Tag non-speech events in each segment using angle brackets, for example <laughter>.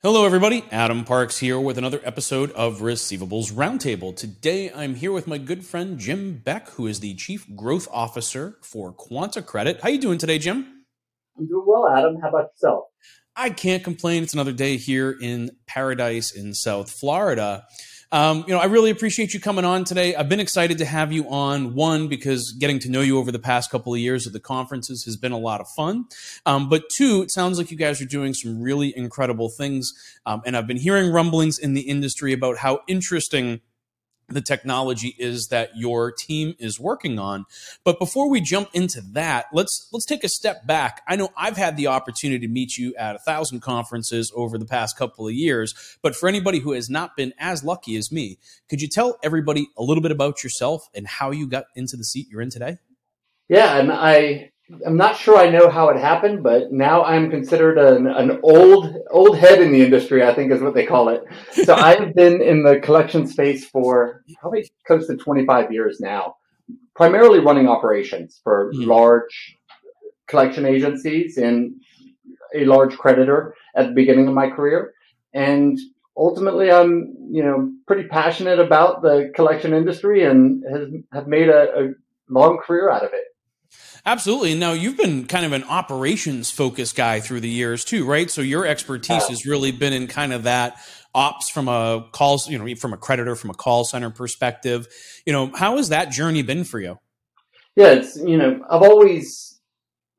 Hello, everybody. Adam Parks here with another episode of Receivables Roundtable. Today, I'm here with my good friend Jim Beck, who is the Chief Growth Officer for Quanta Credit. How you doing today, Jim? I'm doing well, Adam. How about yourself? I can't complain. It's another day here in paradise in South Florida. Um, you know, I really appreciate you coming on today. I've been excited to have you on. One, because getting to know you over the past couple of years at the conferences has been a lot of fun. Um, but two, it sounds like you guys are doing some really incredible things. Um, and I've been hearing rumblings in the industry about how interesting the technology is that your team is working on. But before we jump into that, let's let's take a step back. I know I've had the opportunity to meet you at a thousand conferences over the past couple of years, but for anybody who has not been as lucky as me, could you tell everybody a little bit about yourself and how you got into the seat you're in today? Yeah, and I I'm not sure I know how it happened, but now I'm considered an, an old old head in the industry. I think is what they call it. So <laughs> I've been in the collection space for probably close to 25 years now, primarily running operations for mm. large collection agencies and a large creditor at the beginning of my career, and ultimately I'm you know pretty passionate about the collection industry and has have made a, a long career out of it. Absolutely. Now you've been kind of an operations focused guy through the years too, right? So your expertise has really been in kind of that ops from a calls, you know, from a creditor, from a call center perspective. You know, how has that journey been for you? Yeah, it's you know, I've always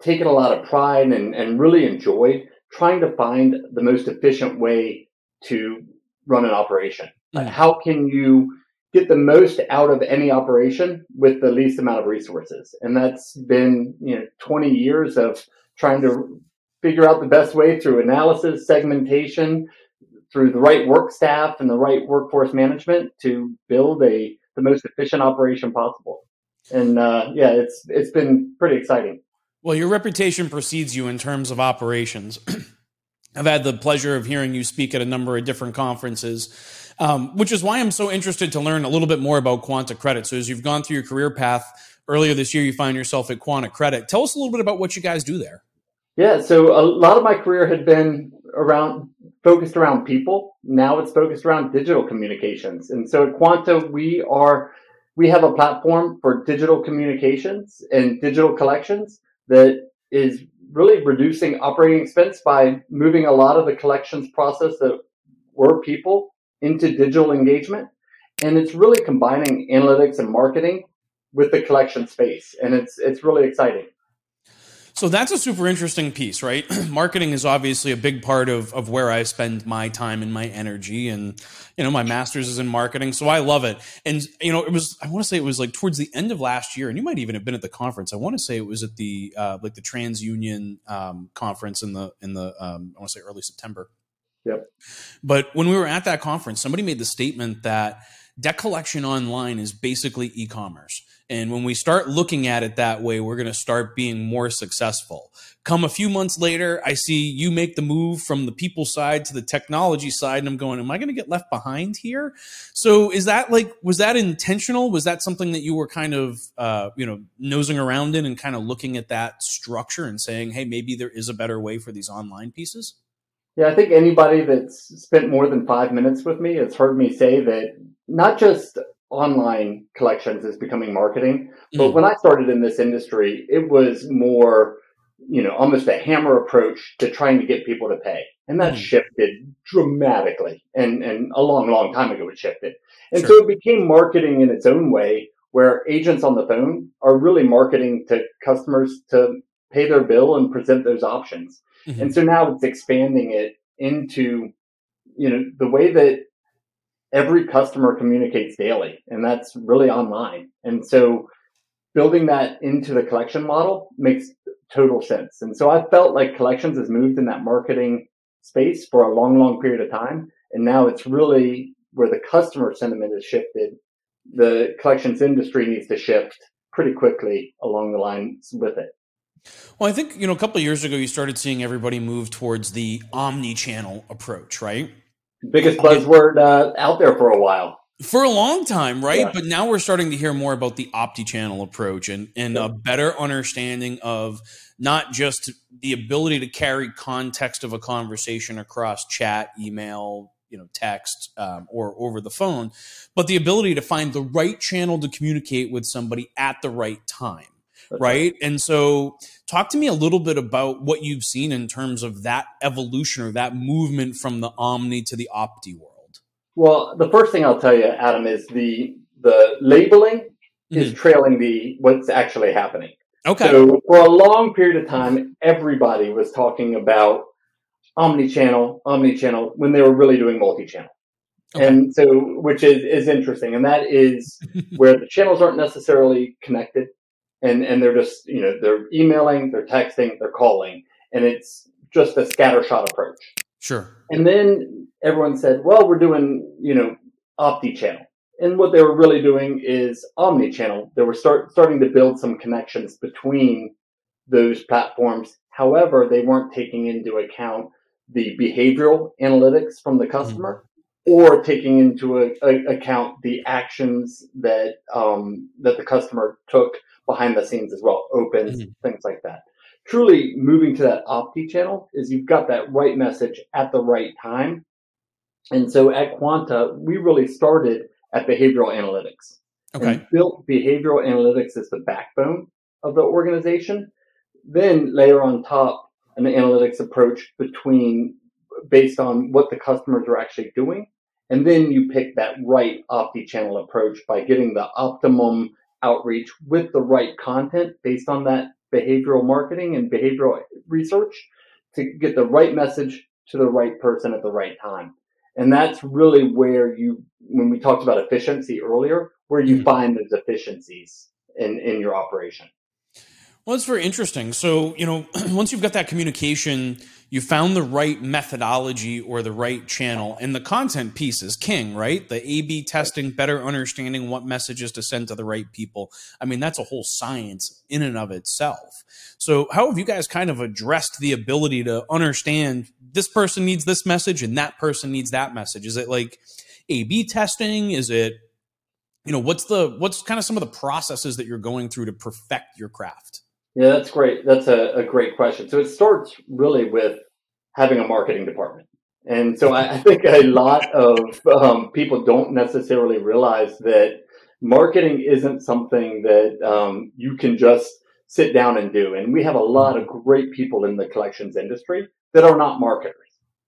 taken a lot of pride and, and really enjoyed trying to find the most efficient way to run an operation. Mm. how can you get the most out of any operation with the least amount of resources. And that's been, you know, 20 years of trying to figure out the best way through analysis, segmentation, through the right work staff and the right workforce management to build a the most efficient operation possible. And uh, yeah, it's it's been pretty exciting. Well, your reputation precedes you in terms of operations. <clears throat> I've had the pleasure of hearing you speak at a number of different conferences um, which is why I'm so interested to learn a little bit more about Quanta Credit. So, as you've gone through your career path earlier this year, you find yourself at Quanta Credit. Tell us a little bit about what you guys do there. Yeah, so a lot of my career had been around focused around people. Now it's focused around digital communications. And so at Quanta, we are we have a platform for digital communications and digital collections that is really reducing operating expense by moving a lot of the collections process that were people into digital engagement. And it's really combining analytics and marketing with the collection space. And it's, it's really exciting. So that's a super interesting piece, right? <clears throat> Marketing is obviously a big part of, of where I spend my time and my energy. And, you know, my master's is in marketing. So I love it. And, you know, it was, I want to say it was like towards the end of last year, and you might even have been at the conference. I want to say it was at the, uh, like the TransUnion um, conference in the, in the, um, I want to say early September. Yep. But when we were at that conference, somebody made the statement that debt collection online is basically e-commerce. And when we start looking at it that way, we're going to start being more successful. Come a few months later, I see you make the move from the people side to the technology side, and I'm going, am I going to get left behind here? So is that like, was that intentional? Was that something that you were kind of, uh, you know, nosing around in and kind of looking at that structure and saying, hey, maybe there is a better way for these online pieces? Yeah, I think anybody that's spent more than five minutes with me has heard me say that not just online collections is becoming marketing, but mm. when I started in this industry, it was more, you know, almost a hammer approach to trying to get people to pay. And that mm. shifted dramatically. And, and a long, long time ago, it shifted. And sure. so it became marketing in its own way where agents on the phone are really marketing to customers to pay their bill and present those options. Mm-hmm. And so now it's expanding it into, you know, the way that every customer communicates daily, and that's really online. And so building that into the collection model makes total sense. And so I felt like collections has moved in that marketing space for a long, long period of time. And now it's really where the customer sentiment has shifted. The collections industry needs to shift pretty quickly along the lines with it. Well, I think you know a couple years ago you started seeing everybody move towards the omni-channel approach, right? Biggest buzzword uh, out there for a while. for a long time, right? Yeah. But now we're starting to hear more about the opti-channel approach and and yeah. a better understanding of not just the ability to carry context of a conversation across chat, email, you know, text, um, or over the phone, but the ability to find the right channel to communicate with somebody at the right time. Right? right. And so, talk to me a little bit about what you've seen in terms of that evolution or that movement from the omni to the opti world. Well, the first thing I'll tell you, Adam, is the the labeling mm-hmm. is trailing the what's actually happening. Okay. So for a long period of time, everybody was talking about omni-channel, omni-channel when they were really doing multi-channel. Okay. And so, which is, is interesting. And that is <laughs> where the channels aren't necessarily connected and, and they're just, you know, they're emailing, they're texting, they're calling, and it's just a scattershot approach. Sure. And then everyone said, well, we're doing, you know, opti channel. And what they were really doing is omni channel. They were start, starting to build some connections between those platforms. However, they weren't taking into account the behavioral analytics from the customer mm-hmm. Or taking into a, a, account the actions that, um, that the customer took behind the scenes as well, opens, mm-hmm. things like that truly moving to that opti channel is you've got that right message at the right time. And so at Quanta, we really started at behavioral analytics. Okay. And built behavioral analytics as the backbone of the organization. Then layer on top an analytics approach between based on what the customers are actually doing. And then you pick that right opti channel approach by getting the optimum outreach with the right content based on that behavioral marketing and behavioral research to get the right message to the right person at the right time. And that's really where you, when we talked about efficiency earlier, where you mm-hmm. find those efficiencies in, in your operation. Well, it's very interesting. So, you know, <clears throat> once you've got that communication, you found the right methodology or the right channel, and the content piece is king, right? The A B testing, better understanding what messages to send to the right people. I mean, that's a whole science in and of itself. So, how have you guys kind of addressed the ability to understand this person needs this message and that person needs that message? Is it like A B testing? Is it, you know, what's the, what's kind of some of the processes that you're going through to perfect your craft? Yeah, that's great. That's a, a great question. So it starts really with having a marketing department. And so I, think a lot of um, people don't necessarily realize that marketing isn't something that um, you can just sit down and do. And we have a lot of great people in the collections industry that are not marketers.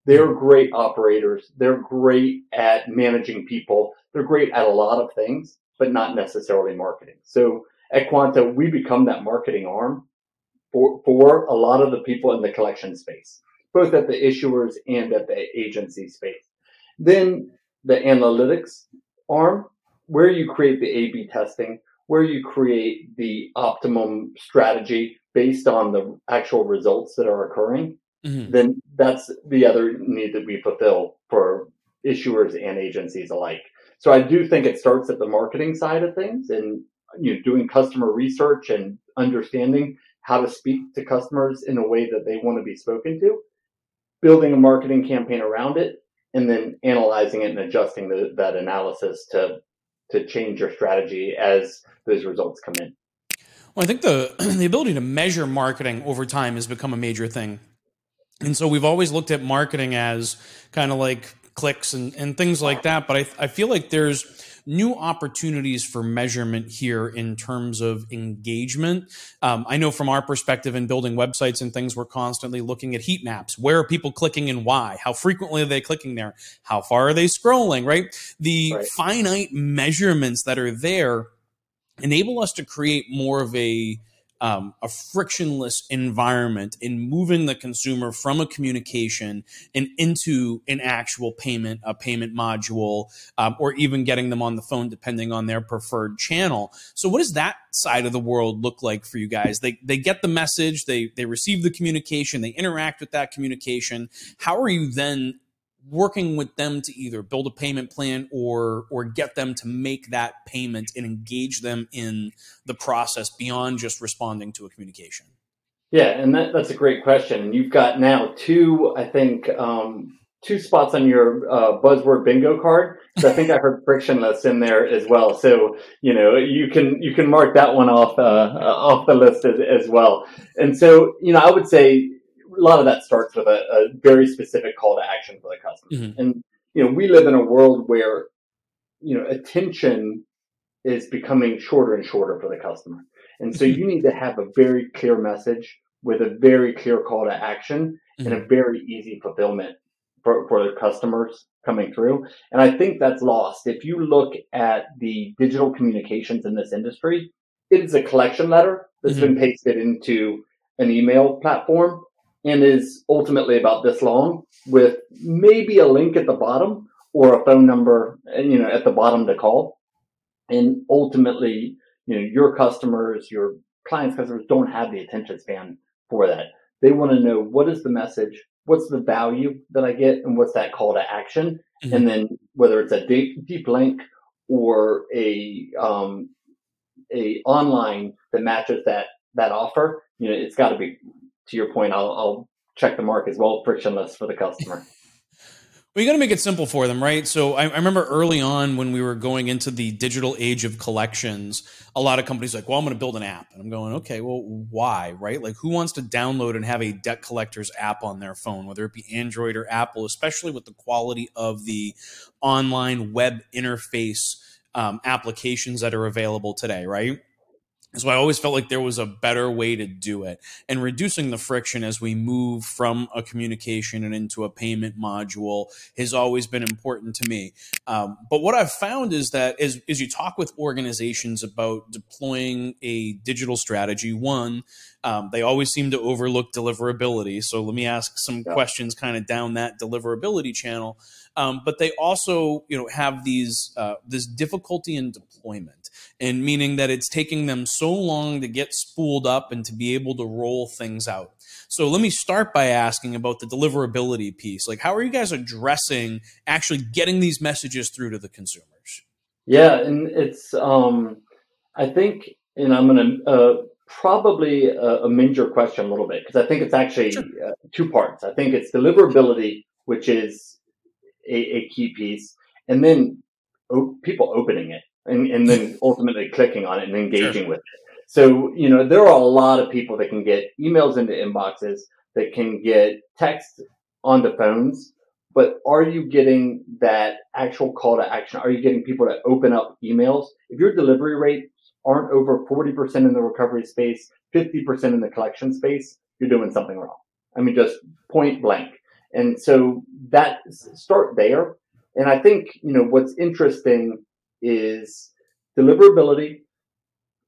They're great operators. They're great at managing people. They're great at a lot of things, but not necessarily marketing. So at Quanta, we become that marketing arm for, for a lot of the people in the collection space, both at the issuers and at the agency space. Then the analytics arm, where you create the A-B testing, where you create the optimum strategy based on the actual results that are occurring, mm-hmm. then that's the other need that we fulfill for issuers and agencies alike. So I do think it starts at the marketing side of things and you know, doing customer research and understanding how to speak to customers in a way that they want to be spoken to, building a marketing campaign around it, and then analyzing it and adjusting the, that analysis to to change your strategy as those results come in. Well, I think the <clears throat> the ability to measure marketing over time has become a major thing. And so we've always looked at marketing as kind of like clicks and, and things like that. But I, I feel like there's new opportunities for measurement here in terms of engagement. Um, I know from our perspective in building websites and things, we're constantly looking at heat maps. Where are people clicking and why? How frequently are they clicking there? How far are they scrolling, right? The right. finite measurements that are there enable us to create more of a um, a frictionless environment in moving the consumer from a communication and into an actual payment, a payment module, um, or even getting them on the phone depending on their preferred channel. So, what does that side of the world look like for you guys? They they get the message, they they receive the communication, they interact with that communication. How are you then working with them to either build a payment plan or or get them to make that payment and engage them in the process beyond just responding to a communication? Yeah, and that, that's a great question. You've got now two, I think, um, two spots on your uh, buzzword bingo card. So I think I heard frictionless in there as well. So you know you can you can mark that one off uh, uh, off the list as, as well. And so you know I would say a lot of that starts with a, a very specific call to action for the customer. Mm-hmm. And you know we live in a world where you know attention is becoming shorter and shorter for the customer. And so mm-hmm. you need to have a very clear message with a very clear call to action mm-hmm. and a mm-hmm. very easy fulfillment for, for the customers coming through. And I think that's lost. If you look at the digital communications in this industry, it is a collection letter that's mm-hmm. been pasted into an email platform and is ultimately about this long with maybe a link at the bottom or a phone number, you know, at the bottom to call. And ultimately, you know, your customers, your clients' customers don't have the attention span for that. They want to know what is the message, what's the value that I get, and what's that call to action, mm-hmm. and then whether it's a deep, deep link or a um, a online that matches that that offer. You know, it's got to be. To your point, I'll, I'll check the mark as well, frictionless for the customer. <laughs> Well, you got to make it simple for them, right? So I, I, remember early on when we were going into the digital age of collections, a lot of companies like, well, I'm going to build an app. And I'm going, okay, well, why, right? Like, who wants to download and have a debt collector's app on their phone, whether it be Android or Apple, especially with the quality of the online web interface um, applications that are available today, right? So I always felt like there was a better way to do it and reducing the friction as we move from a communication and into a payment module has always been important to me. Um, but what I've found is that as, as you talk with organizations about deploying a digital strategy, one, um, they always seem to overlook deliverability. So let me ask some yeah. questions kind of down that deliverability channel. Um, but they also, you know, have these uh, this difficulty in deployment, and meaning that it's taking them so long to get spooled up and to be able to roll things out. So let me start by asking about the deliverability piece. Like, how are you guys addressing actually getting these messages through to the consumers? Yeah, and it's um, I think, and I'm going to uh, probably uh, amend your question a little bit because I think it's actually sure. uh, two parts. I think it's deliverability, which is a, a key piece, and then o- people opening it and, and then <laughs> ultimately clicking on it and engaging sure. with it. So, you know, there are a lot of people that can get emails into inboxes, that can get text onto phones, but are you getting that actual call to action? Are you getting people to open up emails? If your delivery rates aren't over 40% in the recovery space, 50% in the collection space, you're doing something wrong. I mean, just point blank. And so that start there. And I think, you know, what's interesting is deliverability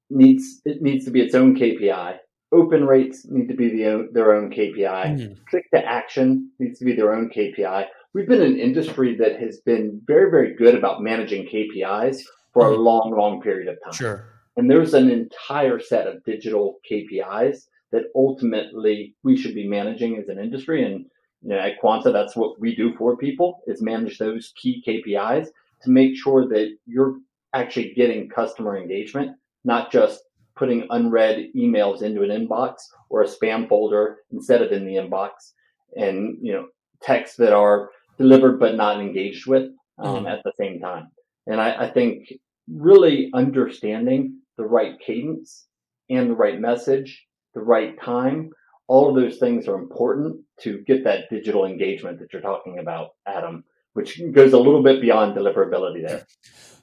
needs, it needs to be its own KPI. Open rates need to be the, their own KPI. Mm-hmm. Click to action needs to be their own KPI. We've been an industry that has been very, very good about managing KPIs for a long, long period of time. Sure. And there's an entire set of digital KPIs that ultimately we should be managing as an industry. And you know, at Quanta, that's what we do for people is manage those key KPIs to make sure that you're actually getting customer engagement, not just putting unread emails into an inbox or a spam folder instead of in the inbox and, you know, texts that are delivered but not engaged with um, mm-hmm. at the same time. And I, I think really understanding the right cadence and the right message, the right time all of those things are important to get that digital engagement that you're talking about, Adam, which goes a little bit beyond deliverability there.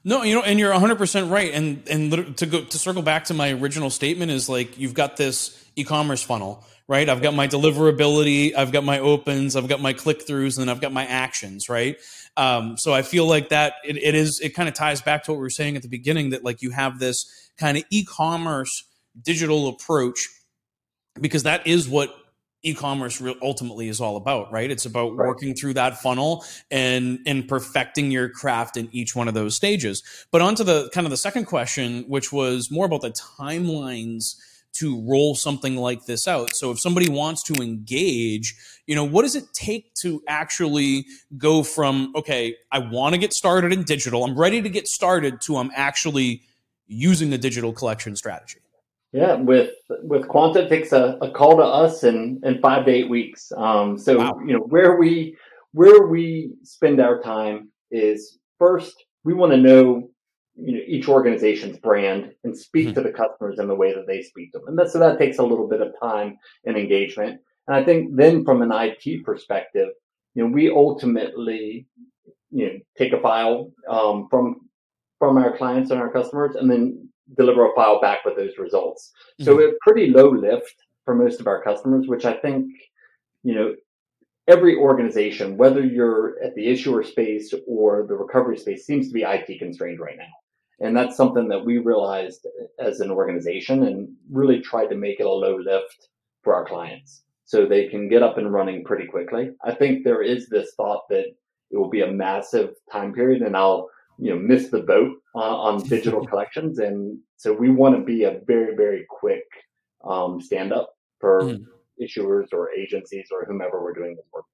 No, you know, and you're 100% right. And and to go to circle back to my original statement is like you've got this e-commerce funnel, right? I've got my deliverability, I've got my opens, I've got my click-throughs, and I've got my actions, right? Um, so I feel like that it, it is it kind of ties back to what we were saying at the beginning that like you have this kind of e-commerce digital approach because that is what e-commerce ultimately is all about right? It's about right. working through that funnel and and perfecting your craft in each one of those stages. But onto the kind of the second question which was more about the timelines to roll something like this out. So if somebody wants to engage you know what does it take to actually go from okay i want to get started in digital i'm ready to get started to i'm actually using a digital collection strategy yeah, with with Quanta, it takes a, a call to us in, in five to eight weeks. Um, so wow. you know where we where we spend our time is first, we want to know you know each organization's brand and speak mm-hmm. to the customers in the way that they speak to them. And that, so that takes a little bit of time and engagement. And I think then from an IT perspective, you know, we ultimately you know take a file um, from from our clients and our customers and then deliver a file back with those results. Mm-hmm. So a pretty low lift for most of our customers, which I think, you know, every organization, whether you're at the issuer space or the recovery space, seems to be IT constrained right now. And that's something that we realized as an organization and really tried to make it a low lift for our clients so they can get up and running pretty quickly. I think there is this thought that it will be a massive time period and I'll, you know, miss the boat on, on <laughs> digital collections. And so we want to be a very, very quick um, stand up for mm. issuers or agencies or whomever we're doing this work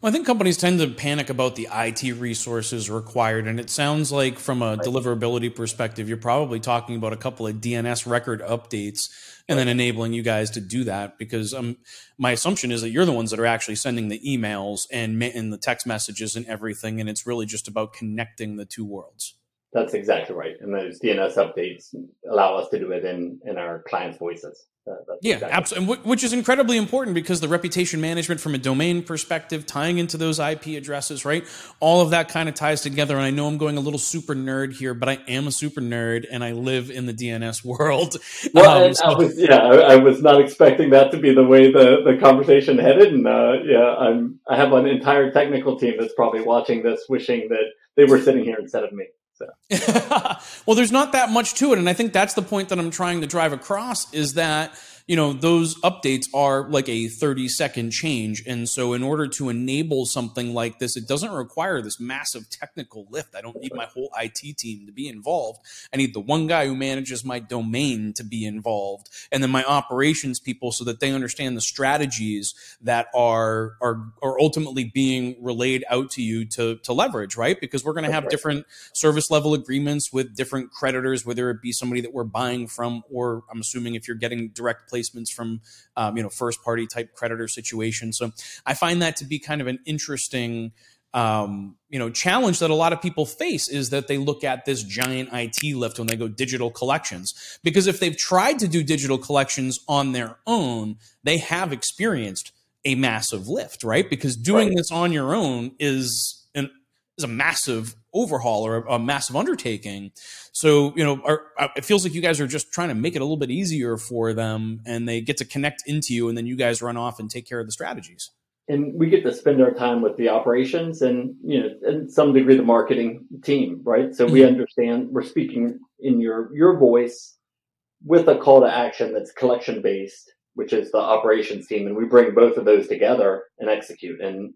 well, I think companies tend to panic about the IT resources required. And it sounds like, from a deliverability perspective, you're probably talking about a couple of DNS record updates and then enabling you guys to do that. Because um, my assumption is that you're the ones that are actually sending the emails and, and the text messages and everything. And it's really just about connecting the two worlds. That's exactly right. And those DNS updates allow us to do it in, in our clients' voices. Uh, yeah, exactly. absolutely. Which is incredibly important because the reputation management from a domain perspective, tying into those IP addresses, right? All of that kind of ties together. And I know I'm going a little super nerd here, but I am a super nerd and I live in the DNS <laughs> world. Well, um, so. I was, yeah, I, I, was not expecting that to be the way the, the conversation headed. And uh, yeah, I'm, I have an entire technical team that's probably watching this, wishing that they were sitting here instead of me. <laughs> well, there's not that much to it, and I think that's the point that I'm trying to drive across is that you know those updates are like a 30 second change. And so in order to enable something like this it doesn't require this massive technical lift. I don't need my whole it team to be involved. I need the one guy who manages my domain to be involved and then my operations people so that they understand the strategies that are are are ultimately being relayed out to you to to leverage right? Because we're going to have different service level agreements with different creditors whether it be somebody that we're buying from or i'm assuming if you're getting direct placements from um, you know first party type creditor situations. So I find that to be kind of an interesting um, you know challenge that a lot of people face is that they look at this giant IT lift when they go digital collections because if they've tried to do digital collections on their own, they have experienced a massive lift, right? Because doing right. this on your own is an is a massive overhaul or a, a massive undertaking. So, you know, are, uh, it feels like you guys are just trying to make it a little bit easier for them and they get to connect into you and then you guys run off and take care of the strategies. And we get to spend our time with the operations and, you know, in some degree the marketing team, right? So mm-hmm. we understand we're speaking in your, your voice with a call to action that's collection based, which is the operations team. And we bring both of those together and execute. And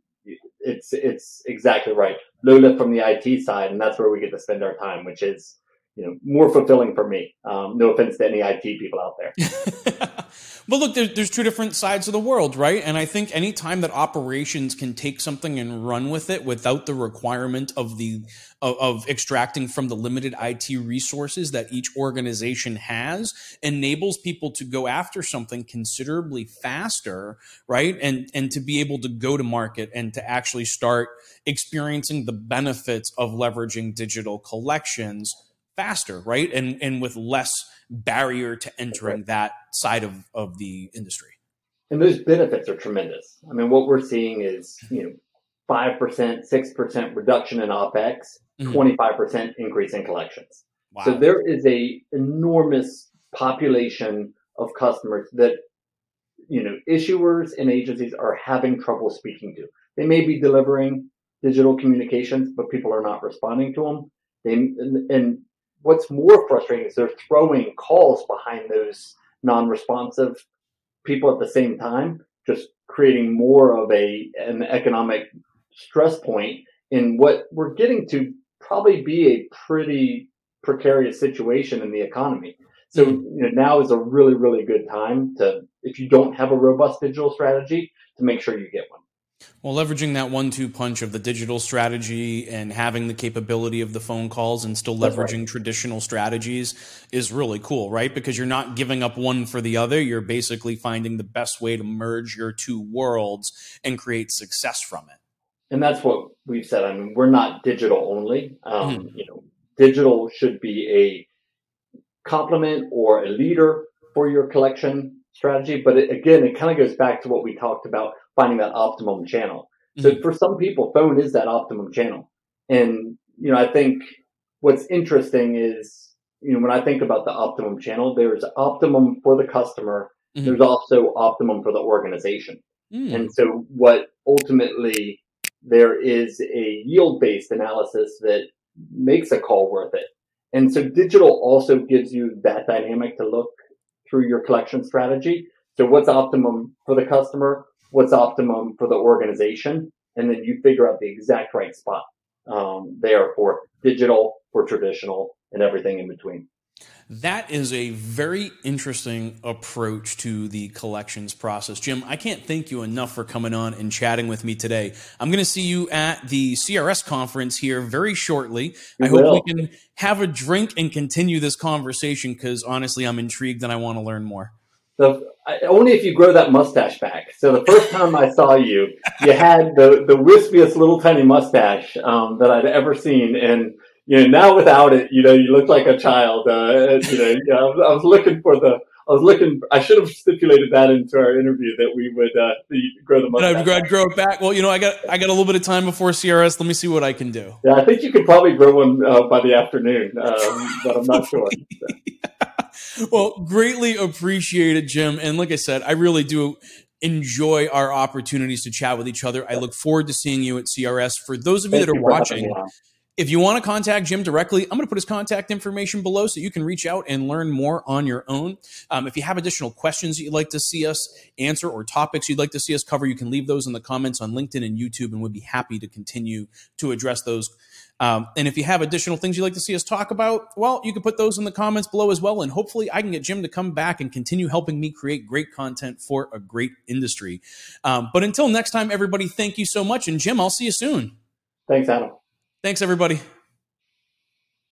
it's it's exactly right. Low lift from the IT side, and that's where we get to spend our time, which is you know more fulfilling for me. Um, no offense to any IT people out there. <laughs> But look, there's, there's two different sides of the world, right? And I think anytime that operations can take something and run with it without the requirement of the of, of extracting from the limited IT resources that each organization has, enables people to go after something considerably faster, right? And and to be able to go to market and to actually start experiencing the benefits of leveraging digital collections faster, right? And and with less barrier to entering that side of, of the industry. And those benefits are tremendous. I mean, what we're seeing is, you know, 5%, 6% reduction in OPEX, mm-hmm. 25% increase in collections. Wow. So there is a enormous population of customers that, you know, issuers and agencies are having trouble speaking to. They may be delivering digital communications, but people are not responding to them. They, and, and what's more frustrating is they're throwing calls behind those non-responsive people at the same time, just creating more of a an economic stress point in what we're getting to probably be a pretty precarious situation in the economy. So mm-hmm. you know, now is a really, really good time to, if you don't have a robust digital strategy, to make sure you get one. Well, leveraging that one two punch of the digital strategy and having the capability of the phone calls and still leveraging right. traditional strategies is really cool, right? Because you're not giving up one for the other. You're basically finding the best way to merge your two worlds and create success from it. and that's what we've said. I mean, we're not digital only. Um, mm-hmm. You know, digital should be a complement or a leader for your collection strategy. But it, again, it kind of goes back to what we talked about finding that optimum channel. So mm-hmm. for some people, phone is that optimum channel. And, you know, I think what's interesting is, you know, when I think about the optimum channel, there's optimum for the customer. Mm-hmm. There's also optimum for the organization. Mm. And so what ultimately there is a yield based analysis that makes a call worth it. And so digital also gives you that dynamic to look through your collection strategy. So what's optimum for the customer? What's optimum for the organization? And then you figure out the exact right spot um, there for digital, for traditional, and everything in between. That is a very interesting approach to the collections process. Jim, I can't thank you enough for coming on and chatting with me today. I'm going to see you at the CRS conference here very shortly. You I will. hope we can have a drink and continue this conversation because honestly, I'm intrigued and I want to learn more. So, only if you grow that mustache back. So the first time I saw you, you had the, the wispiest little tiny mustache um, that I'd ever seen. And you know, now without it, you know, you look like a child. Uh, you know, yeah, I, was, I was looking for the, I was looking. I should have stipulated that into our interview that we would uh, grow the mustache. I'd grow it back. Well, you know, I got I got a little bit of time before CRS. Let me see what I can do. Yeah, I think you could probably grow one uh, by the afternoon, um, but I'm not <laughs> sure. Well, greatly appreciated, Jim. And like I said, I really do enjoy our opportunities to chat with each other. I look forward to seeing you at CRS. For those of you Thank that are watching. If you want to contact Jim directly, I'm going to put his contact information below so you can reach out and learn more on your own. Um, if you have additional questions that you'd like to see us answer or topics you'd like to see us cover, you can leave those in the comments on LinkedIn and YouTube, and we'd be happy to continue to address those. Um, and if you have additional things you'd like to see us talk about, well, you can put those in the comments below as well. And hopefully, I can get Jim to come back and continue helping me create great content for a great industry. Um, but until next time, everybody, thank you so much. And Jim, I'll see you soon. Thanks, Adam. Thanks, everybody.